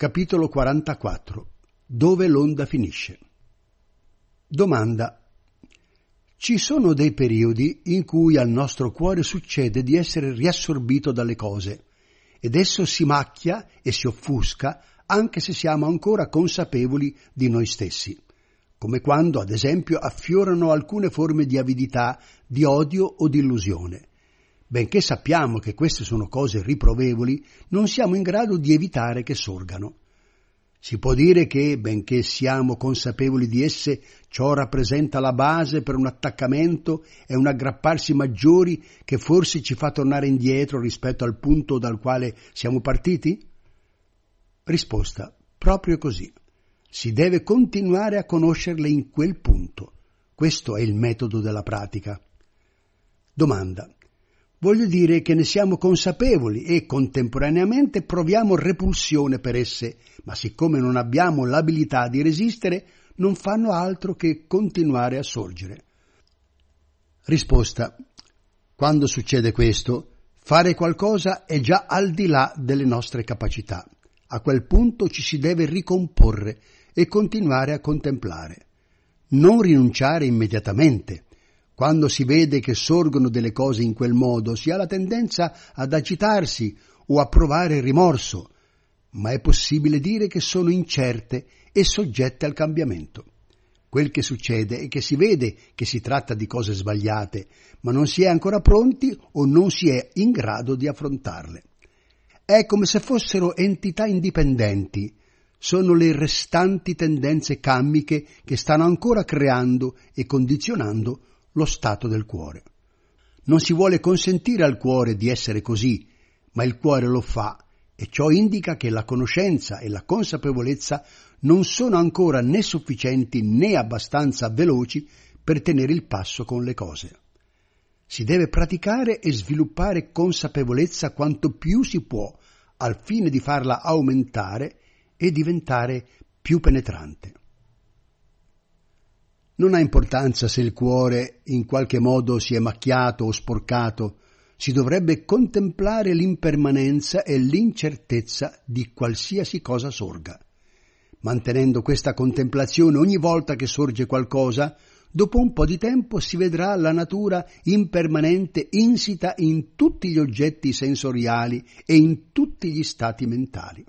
Capitolo 44 Dove l'onda finisce? Domanda. Ci sono dei periodi in cui al nostro cuore succede di essere riassorbito dalle cose ed esso si macchia e si offusca anche se siamo ancora consapevoli di noi stessi, come quando, ad esempio, affiorano alcune forme di avidità, di odio o di illusione. Benché sappiamo che queste sono cose riprovevoli, non siamo in grado di evitare che sorgano. Si può dire che, benché siamo consapevoli di esse, ciò rappresenta la base per un attaccamento e un aggrapparsi maggiori che forse ci fa tornare indietro rispetto al punto dal quale siamo partiti? Risposta. Proprio così. Si deve continuare a conoscerle in quel punto. Questo è il metodo della pratica. Domanda. Voglio dire che ne siamo consapevoli e contemporaneamente proviamo repulsione per esse, ma siccome non abbiamo l'abilità di resistere, non fanno altro che continuare a sorgere. Risposta. Quando succede questo, fare qualcosa è già al di là delle nostre capacità. A quel punto ci si deve ricomporre e continuare a contemplare. Non rinunciare immediatamente. Quando si vede che sorgono delle cose in quel modo, si ha la tendenza ad agitarsi o a provare rimorso, ma è possibile dire che sono incerte e soggette al cambiamento. Quel che succede è che si vede che si tratta di cose sbagliate, ma non si è ancora pronti o non si è in grado di affrontarle. È come se fossero entità indipendenti, sono le restanti tendenze kammiche che stanno ancora creando e condizionando lo stato del cuore. Non si vuole consentire al cuore di essere così, ma il cuore lo fa e ciò indica che la conoscenza e la consapevolezza non sono ancora né sufficienti né abbastanza veloci per tenere il passo con le cose. Si deve praticare e sviluppare consapevolezza quanto più si può al fine di farla aumentare e diventare più penetrante. Non ha importanza se il cuore in qualche modo si è macchiato o sporcato, si dovrebbe contemplare l'impermanenza e l'incertezza di qualsiasi cosa sorga. Mantenendo questa contemplazione ogni volta che sorge qualcosa, dopo un po' di tempo si vedrà la natura impermanente insita in tutti gli oggetti sensoriali e in tutti gli stati mentali.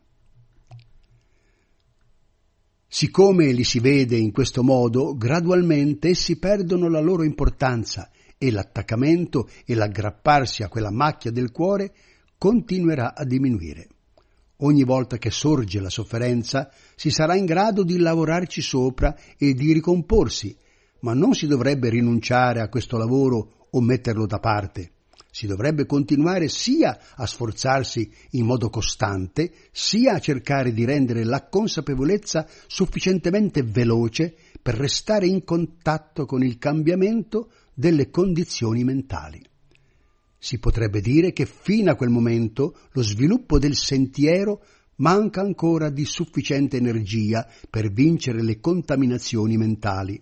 Siccome li si vede in questo modo, gradualmente essi perdono la loro importanza e l'attaccamento e l'aggrapparsi a quella macchia del cuore continuerà a diminuire. Ogni volta che sorge la sofferenza si sarà in grado di lavorarci sopra e di ricomporsi, ma non si dovrebbe rinunciare a questo lavoro o metterlo da parte. Si dovrebbe continuare sia a sforzarsi in modo costante, sia a cercare di rendere la consapevolezza sufficientemente veloce per restare in contatto con il cambiamento delle condizioni mentali. Si potrebbe dire che fino a quel momento lo sviluppo del sentiero manca ancora di sufficiente energia per vincere le contaminazioni mentali.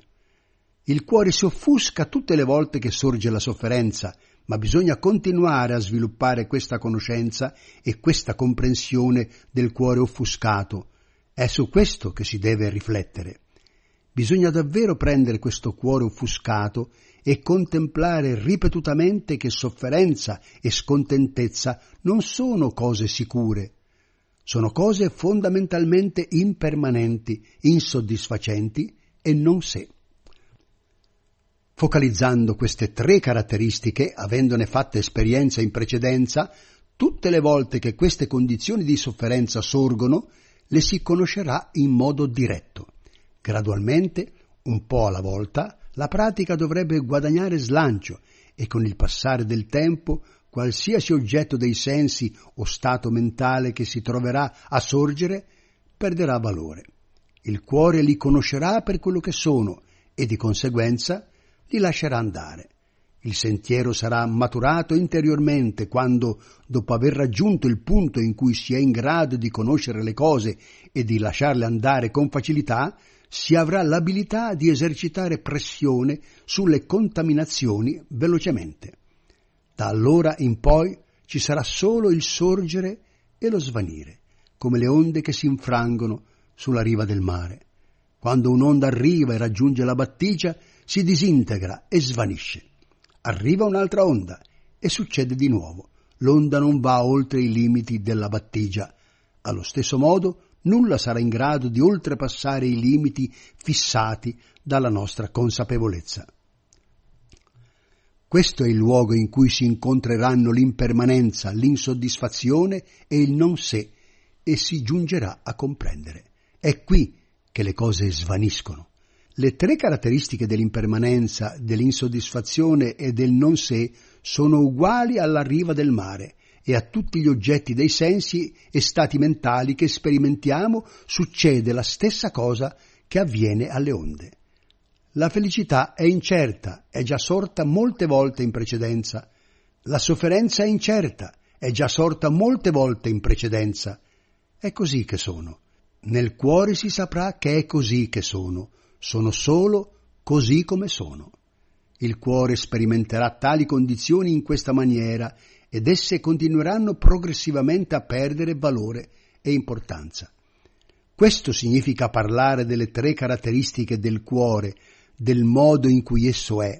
Il cuore si offusca tutte le volte che sorge la sofferenza, ma bisogna continuare a sviluppare questa conoscenza e questa comprensione del cuore offuscato. È su questo che si deve riflettere. Bisogna davvero prendere questo cuore offuscato e contemplare ripetutamente che sofferenza e scontentezza non sono cose sicure, sono cose fondamentalmente impermanenti, insoddisfacenti e non sé. Focalizzando queste tre caratteristiche, avendone fatta esperienza in precedenza, tutte le volte che queste condizioni di sofferenza sorgono, le si conoscerà in modo diretto. Gradualmente, un po' alla volta, la pratica dovrebbe guadagnare slancio e con il passare del tempo qualsiasi oggetto dei sensi o stato mentale che si troverà a sorgere perderà valore. Il cuore li conoscerà per quello che sono e di conseguenza li lascerà andare. Il sentiero sarà maturato interiormente quando, dopo aver raggiunto il punto in cui si è in grado di conoscere le cose e di lasciarle andare con facilità, si avrà l'abilità di esercitare pressione sulle contaminazioni velocemente. Da allora in poi ci sarà solo il sorgere e lo svanire. come le onde che si infrangono sulla riva del mare. Quando un'onda arriva e raggiunge la battigia, si disintegra e svanisce. Arriva un'altra onda e succede di nuovo. L'onda non va oltre i limiti della battigia. Allo stesso modo, nulla sarà in grado di oltrepassare i limiti fissati dalla nostra consapevolezza. Questo è il luogo in cui si incontreranno l'impermanenza, l'insoddisfazione e il non sé e si giungerà a comprendere. È qui che le cose svaniscono. Le tre caratteristiche dell'impermanenza, dell'insoddisfazione e del non sé sono uguali alla riva del mare e a tutti gli oggetti dei sensi e stati mentali che sperimentiamo succede la stessa cosa che avviene alle onde. La felicità è incerta, è già sorta molte volte in precedenza. La sofferenza è incerta, è già sorta molte volte in precedenza. È così che sono. Nel cuore si saprà che è così che sono. Sono solo così come sono. Il cuore sperimenterà tali condizioni in questa maniera ed esse continueranno progressivamente a perdere valore e importanza. Questo significa parlare delle tre caratteristiche del cuore del modo in cui esso è.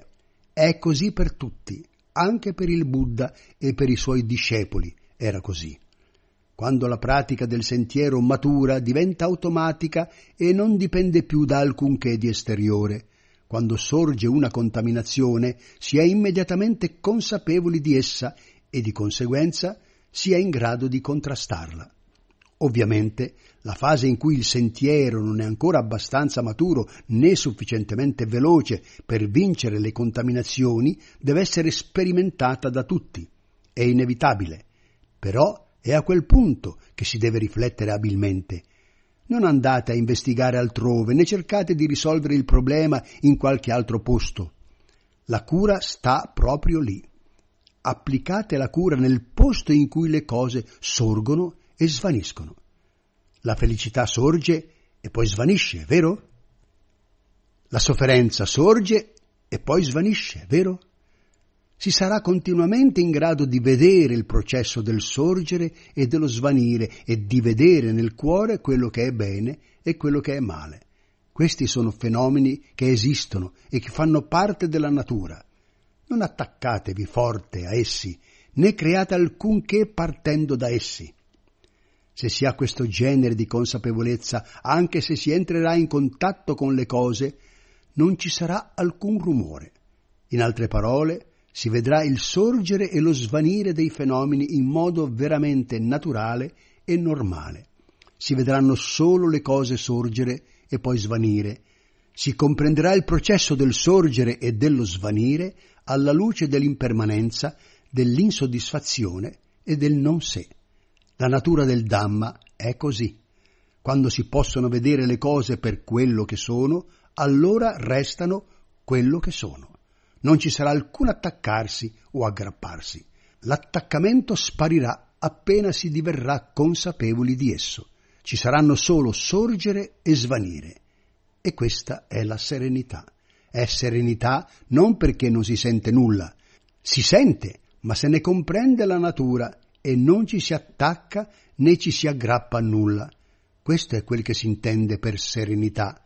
È così per tutti, anche per il Buddha e per i suoi discepoli era così. Quando la pratica del sentiero matura diventa automatica e non dipende più da alcunché di esteriore. Quando sorge una contaminazione si è immediatamente consapevoli di essa e di conseguenza si è in grado di contrastarla. Ovviamente la fase in cui il sentiero non è ancora abbastanza maturo né sufficientemente veloce per vincere le contaminazioni deve essere sperimentata da tutti. È inevitabile. Però è a quel punto che si deve riflettere abilmente. Non andate a investigare altrove né cercate di risolvere il problema in qualche altro posto. La cura sta proprio lì. Applicate la cura nel posto in cui le cose sorgono e svaniscono. La felicità sorge e poi svanisce, vero? La sofferenza sorge e poi svanisce, vero? Si sarà continuamente in grado di vedere il processo del sorgere e dello svanire e di vedere nel cuore quello che è bene e quello che è male. Questi sono fenomeni che esistono e che fanno parte della natura. Non attaccatevi forte a essi, né create alcunché partendo da essi. Se si ha questo genere di consapevolezza, anche se si entrerà in contatto con le cose, non ci sarà alcun rumore. In altre parole, si vedrà il sorgere e lo svanire dei fenomeni in modo veramente naturale e normale. Si vedranno solo le cose sorgere e poi svanire. Si comprenderà il processo del sorgere e dello svanire alla luce dell'impermanenza, dell'insoddisfazione e del non sé. La natura del Dhamma è così. Quando si possono vedere le cose per quello che sono, allora restano quello che sono. Non ci sarà alcun attaccarsi o aggrapparsi. L'attaccamento sparirà appena si diverrà consapevoli di esso. Ci saranno solo sorgere e svanire. E questa è la serenità. È serenità non perché non si sente nulla. Si sente, ma se ne comprende la natura e non ci si attacca né ci si aggrappa a nulla. Questo è quel che si intende per serenità.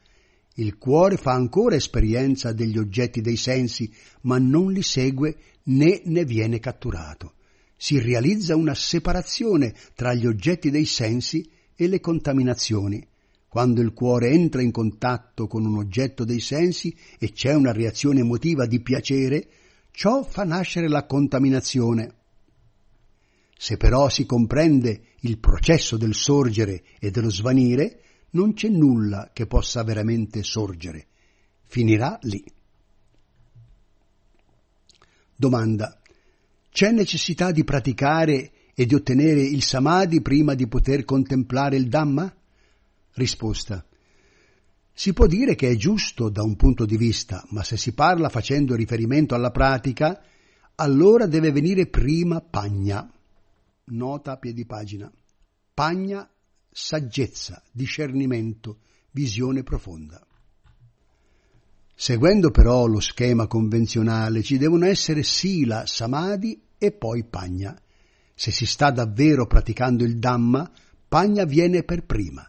Il cuore fa ancora esperienza degli oggetti dei sensi, ma non li segue né ne viene catturato. Si realizza una separazione tra gli oggetti dei sensi e le contaminazioni. Quando il cuore entra in contatto con un oggetto dei sensi e c'è una reazione emotiva di piacere, ciò fa nascere la contaminazione. Se però si comprende il processo del sorgere e dello svanire, non c'è nulla che possa veramente sorgere. Finirà lì. Domanda. C'è necessità di praticare e di ottenere il samadhi prima di poter contemplare il Dhamma? Risposta. Si può dire che è giusto da un punto di vista, ma se si parla facendo riferimento alla pratica, allora deve venire prima pagna. Nota a piedi pagina. Pagna, saggezza, discernimento, visione profonda. Seguendo però lo schema convenzionale ci devono essere sila, samadhi e poi pagna. Se si sta davvero praticando il Dhamma, Pagna viene per prima.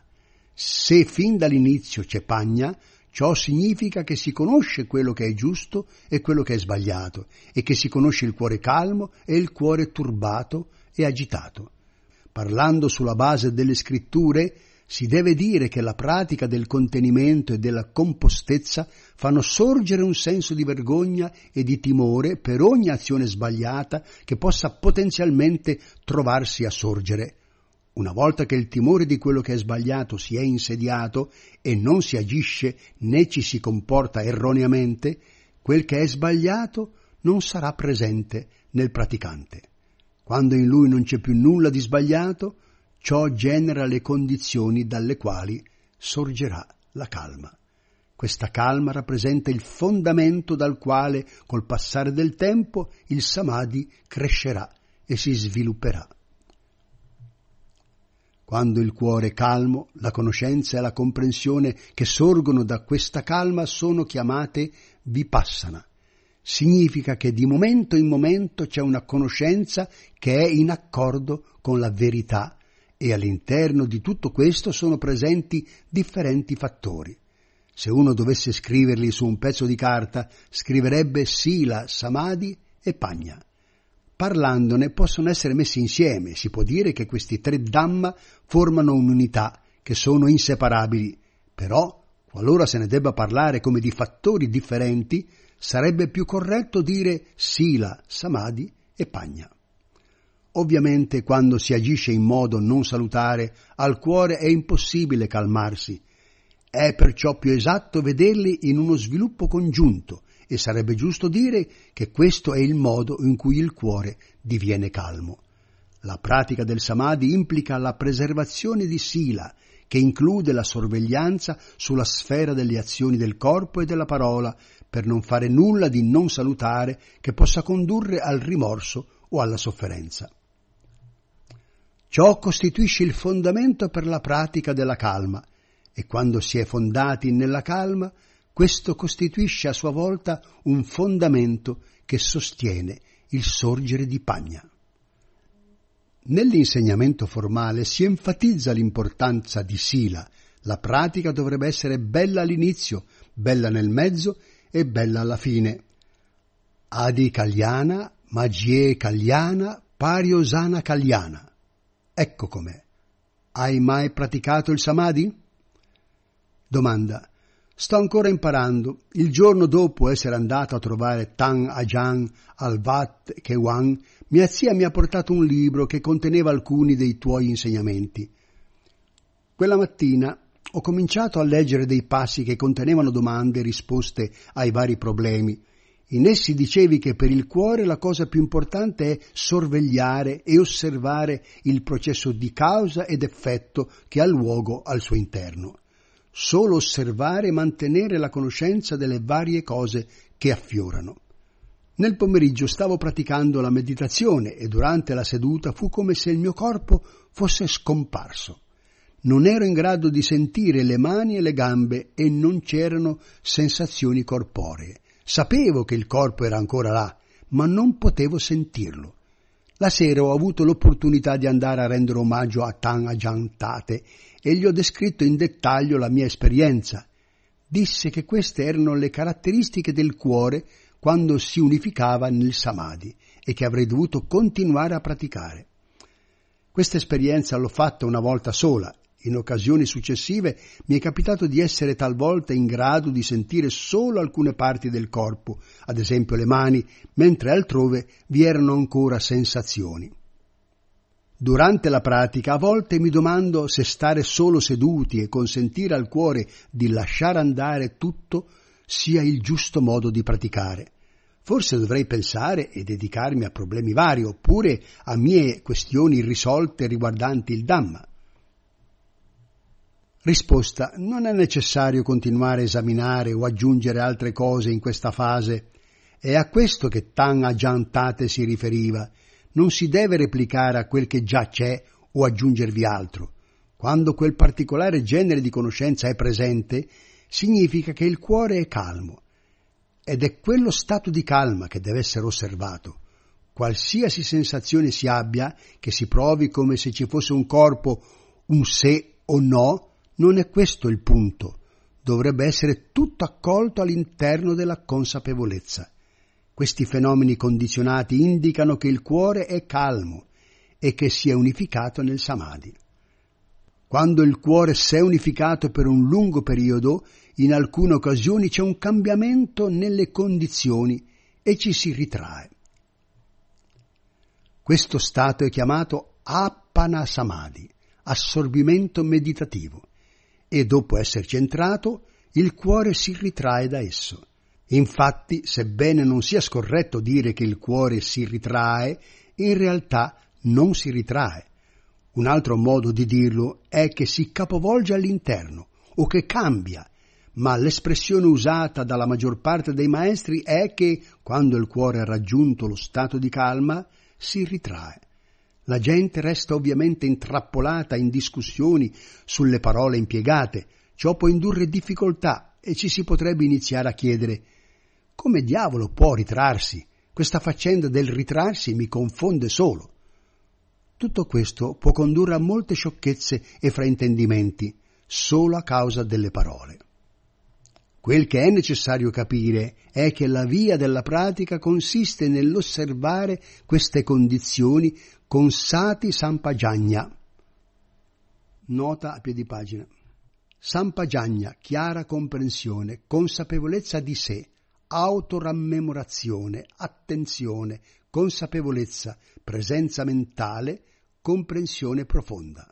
Se fin dall'inizio c'è Pagna, ciò significa che si conosce quello che è giusto e quello che è sbagliato, e che si conosce il cuore calmo e il cuore turbato e agitato. Parlando sulla base delle scritture, si deve dire che la pratica del contenimento e della compostezza fanno sorgere un senso di vergogna e di timore per ogni azione sbagliata che possa potenzialmente trovarsi a sorgere. Una volta che il timore di quello che è sbagliato si è insediato e non si agisce né ci si comporta erroneamente, quel che è sbagliato non sarà presente nel praticante. Quando in lui non c'è più nulla di sbagliato, ciò genera le condizioni dalle quali sorgerà la calma. Questa calma rappresenta il fondamento dal quale, col passare del tempo, il samadhi crescerà e si svilupperà. Quando il cuore è calmo, la conoscenza e la comprensione che sorgono da questa calma sono chiamate vipassana. Significa che di momento in momento c'è una conoscenza che è in accordo con la verità e all'interno di tutto questo sono presenti differenti fattori. Se uno dovesse scriverli su un pezzo di carta, scriverebbe Sila, Samadhi e Pagna. Parlandone possono essere messi insieme, si può dire che questi tre Dhamma formano un'unità, che sono inseparabili, però, qualora se ne debba parlare come di fattori differenti, sarebbe più corretto dire Sila, Samadhi e Pagna. Ovviamente quando si agisce in modo non salutare, al cuore è impossibile calmarsi. È perciò più esatto vederli in uno sviluppo congiunto e sarebbe giusto dire che questo è il modo in cui il cuore diviene calmo. La pratica del samadhi implica la preservazione di sila, che include la sorveglianza sulla sfera delle azioni del corpo e della parola, per non fare nulla di non salutare che possa condurre al rimorso o alla sofferenza. Ciò costituisce il fondamento per la pratica della calma e quando si è fondati nella calma, questo costituisce a sua volta un fondamento che sostiene il sorgere di Pagna. Nell'insegnamento formale si enfatizza l'importanza di Sila. La pratica dovrebbe essere bella all'inizio, bella nel mezzo e bella alla fine. Adi Kalyana, Magie Kalyana, Pariosana Kalyana. Ecco com'è. Hai mai praticato il samadhi? Domanda. Sto ancora imparando. Il giorno dopo essere andato a trovare Tang Ajahn al Wat Kewang, mia zia mi ha portato un libro che conteneva alcuni dei tuoi insegnamenti. Quella mattina ho cominciato a leggere dei passi che contenevano domande e risposte ai vari problemi in essi dicevi che per il cuore la cosa più importante è sorvegliare e osservare il processo di causa ed effetto che ha luogo al suo interno. Solo osservare e mantenere la conoscenza delle varie cose che affiorano. Nel pomeriggio stavo praticando la meditazione e durante la seduta fu come se il mio corpo fosse scomparso. Non ero in grado di sentire le mani e le gambe e non c'erano sensazioni corporee. Sapevo che il corpo era ancora là, ma non potevo sentirlo. La sera ho avuto l'opportunità di andare a rendere omaggio a Tan Ajahn Tate e gli ho descritto in dettaglio la mia esperienza. Disse che queste erano le caratteristiche del cuore quando si unificava nel Samadhi e che avrei dovuto continuare a praticare. Questa esperienza l'ho fatta una volta sola in occasioni successive mi è capitato di essere talvolta in grado di sentire solo alcune parti del corpo, ad esempio le mani, mentre altrove vi erano ancora sensazioni. Durante la pratica a volte mi domando se stare solo seduti e consentire al cuore di lasciare andare tutto sia il giusto modo di praticare. Forse dovrei pensare e dedicarmi a problemi vari oppure a mie questioni irrisolte riguardanti il Dhamma. Risposta. Non è necessario continuare a esaminare o aggiungere altre cose in questa fase. È a questo che Tan Ajantate si riferiva. Non si deve replicare a quel che già c'è o aggiungervi altro. Quando quel particolare genere di conoscenza è presente, significa che il cuore è calmo. Ed è quello stato di calma che deve essere osservato. Qualsiasi sensazione si abbia, che si provi come se ci fosse un corpo un se o no, non è questo il punto. Dovrebbe essere tutto accolto all'interno della consapevolezza. Questi fenomeni condizionati indicano che il cuore è calmo e che si è unificato nel samadhi. Quando il cuore si è unificato per un lungo periodo, in alcune occasioni c'è un cambiamento nelle condizioni e ci si ritrae. Questo stato è chiamato appana samadhi, assorbimento meditativo, e dopo esserci entrato, il cuore si ritrae da esso. Infatti, sebbene non sia scorretto dire che il cuore si ritrae, in realtà non si ritrae, un altro modo di dirlo è che si capovolge all'interno o che cambia, ma l'espressione usata dalla maggior parte dei maestri è che, quando il cuore ha raggiunto lo stato di calma, si ritrae. La gente resta ovviamente intrappolata in discussioni sulle parole impiegate, ciò può indurre difficoltà e ci si potrebbe iniziare a chiedere come diavolo può ritrarsi? Questa faccenda del ritrarsi mi confonde solo. Tutto questo può condurre a molte sciocchezze e fraintendimenti solo a causa delle parole. Quel che è necessario capire è che la via della pratica consiste nell'osservare queste condizioni con sati sampagagna. Nota a piedi pagina. Sampagagna, chiara comprensione, consapevolezza di sé, autorammemorazione, attenzione, consapevolezza, presenza mentale, comprensione profonda.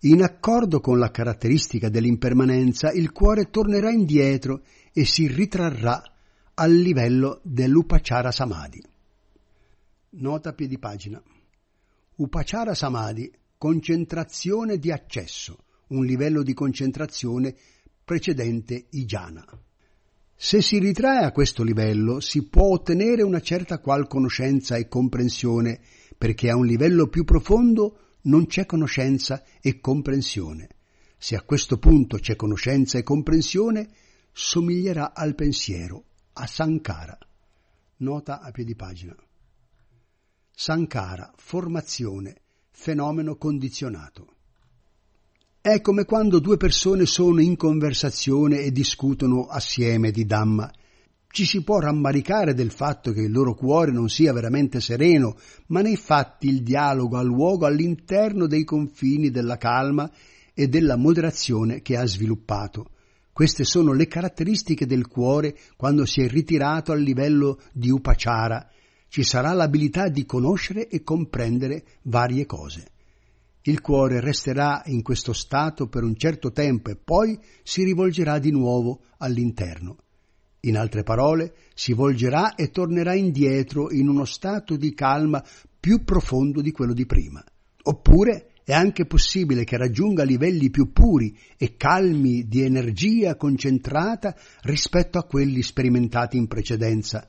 In accordo con la caratteristica dell'impermanenza, il cuore tornerà indietro e si ritrarrà al livello dell'Upachara Samadhi. Nota piedi pagina. Upachara Samadhi, concentrazione di accesso, un livello di concentrazione precedente i jhana. Se si ritrae a questo livello si può ottenere una certa qual conoscenza e comprensione, perché a un livello più profondo non c'è conoscenza e comprensione. Se a questo punto c'è conoscenza e comprensione, somiglierà al pensiero, a Sankara. Nota a piedi pagina. Sankara, formazione, fenomeno condizionato. È come quando due persone sono in conversazione e discutono assieme di Dhamma. Ci si può rammaricare del fatto che il loro cuore non sia veramente sereno, ma nei fatti il dialogo ha luogo all'interno dei confini della calma e della moderazione che ha sviluppato. Queste sono le caratteristiche del cuore quando si è ritirato al livello di upachara. Ci sarà l'abilità di conoscere e comprendere varie cose il cuore resterà in questo stato per un certo tempo e poi si rivolgerà di nuovo all'interno. In altre parole, si volgerà e tornerà indietro in uno stato di calma più profondo di quello di prima. Oppure è anche possibile che raggiunga livelli più puri e calmi di energia concentrata rispetto a quelli sperimentati in precedenza,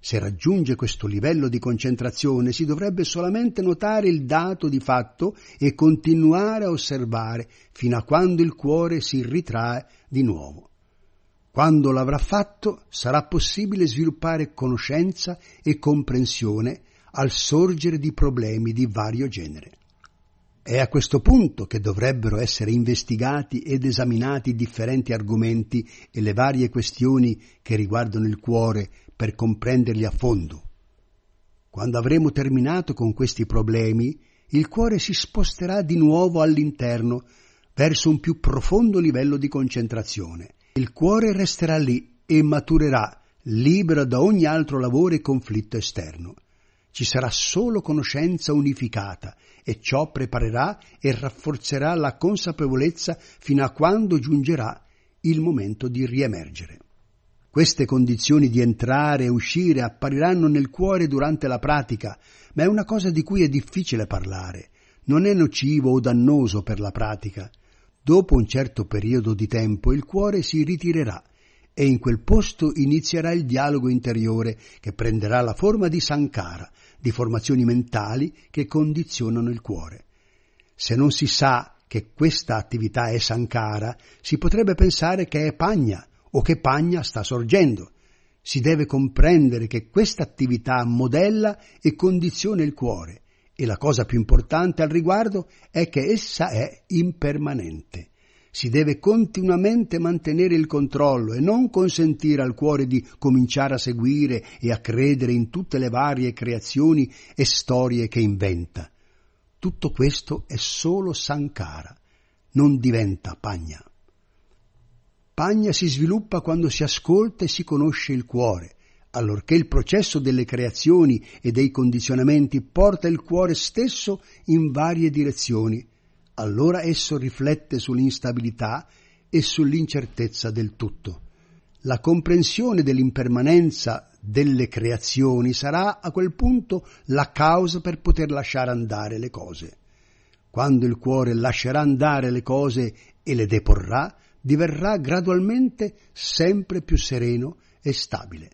se raggiunge questo livello di concentrazione si dovrebbe solamente notare il dato di fatto e continuare a osservare fino a quando il cuore si ritrae di nuovo. Quando l'avrà fatto sarà possibile sviluppare conoscenza e comprensione al sorgere di problemi di vario genere. È a questo punto che dovrebbero essere investigati ed esaminati differenti argomenti e le varie questioni che riguardano il cuore per comprenderli a fondo. Quando avremo terminato con questi problemi, il cuore si sposterà di nuovo all'interno verso un più profondo livello di concentrazione. Il cuore resterà lì e maturerà, libero da ogni altro lavoro e conflitto esterno. Ci sarà solo conoscenza unificata e ciò preparerà e rafforzerà la consapevolezza fino a quando giungerà il momento di riemergere. Queste condizioni di entrare e uscire appariranno nel cuore durante la pratica, ma è una cosa di cui è difficile parlare. Non è nocivo o dannoso per la pratica. Dopo un certo periodo di tempo il cuore si ritirerà e in quel posto inizierà il dialogo interiore che prenderà la forma di sankara, di formazioni mentali che condizionano il cuore. Se non si sa che questa attività è sankara, si potrebbe pensare che è pagna o che pagna sta sorgendo. Si deve comprendere che questa attività modella e condiziona il cuore E la cosa più importante al riguardo è che essa è impermanente. Si deve continuamente mantenere il controllo e non consentire al cuore di cominciare a seguire e a credere in tutte le varie creazioni e storie che inventa. Tutto questo è solo Sankara, non diventa pagna. Pagna si sviluppa quando si ascolta e si conosce il cuore, allorché il processo delle creazioni e dei condizionamenti porta il cuore stesso in varie direzioni, allora esso riflette sull'instabilità e sull'incertezza del tutto. La comprensione dell'impermanenza delle creazioni sarà a quel punto la causa per poter lasciare andare le cose. Quando il cuore lascerà andare le cose e le deporrà, diverrà gradualmente sempre più sereno e stabile.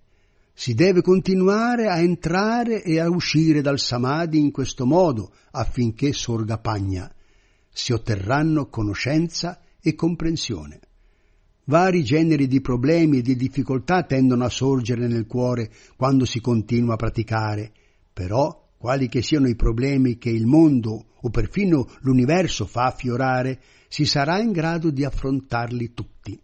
Si deve continuare a entrare e a uscire dal samadhi in questo modo affinché sorga pagna. Si otterranno conoscenza e comprensione. Vari generi di problemi e di difficoltà tendono a sorgere nel cuore quando si continua a praticare, però quali che siano i problemi che il mondo o perfino l'universo fa affiorare, si sarà in grado di affrontarli tutti.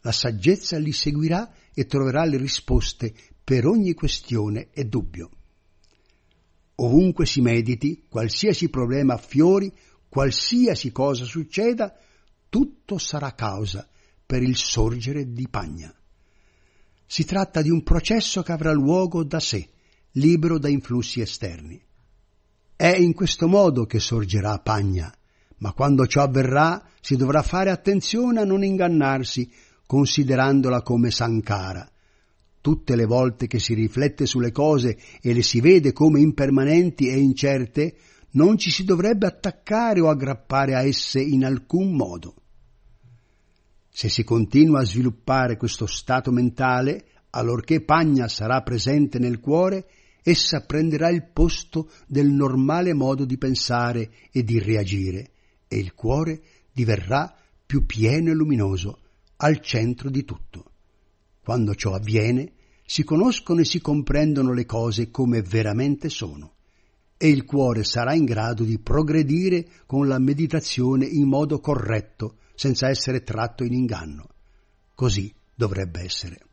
La saggezza li seguirà e troverà le risposte per ogni questione e dubbio. Ovunque si mediti, qualsiasi problema affiori, qualsiasi cosa succeda, tutto sarà causa per il sorgere di Pagna. Si tratta di un processo che avrà luogo da sé, libero da influssi esterni. È in questo modo che sorgerà Pagna, ma quando ciò avverrà si dovrà fare attenzione a non ingannarsi, considerandola come Sankara. Tutte le volte che si riflette sulle cose e le si vede come impermanenti e incerte, non ci si dovrebbe attaccare o aggrappare a esse in alcun modo. Se si continua a sviluppare questo stato mentale, allorché Pagna sarà presente nel cuore, essa prenderà il posto del normale modo di pensare e di reagire, e il cuore diverrà più pieno e luminoso, al centro di tutto. Quando ciò avviene, si conoscono e si comprendono le cose come veramente sono, e il cuore sarà in grado di progredire con la meditazione in modo corretto, senza essere tratto in inganno. Così dovrebbe essere.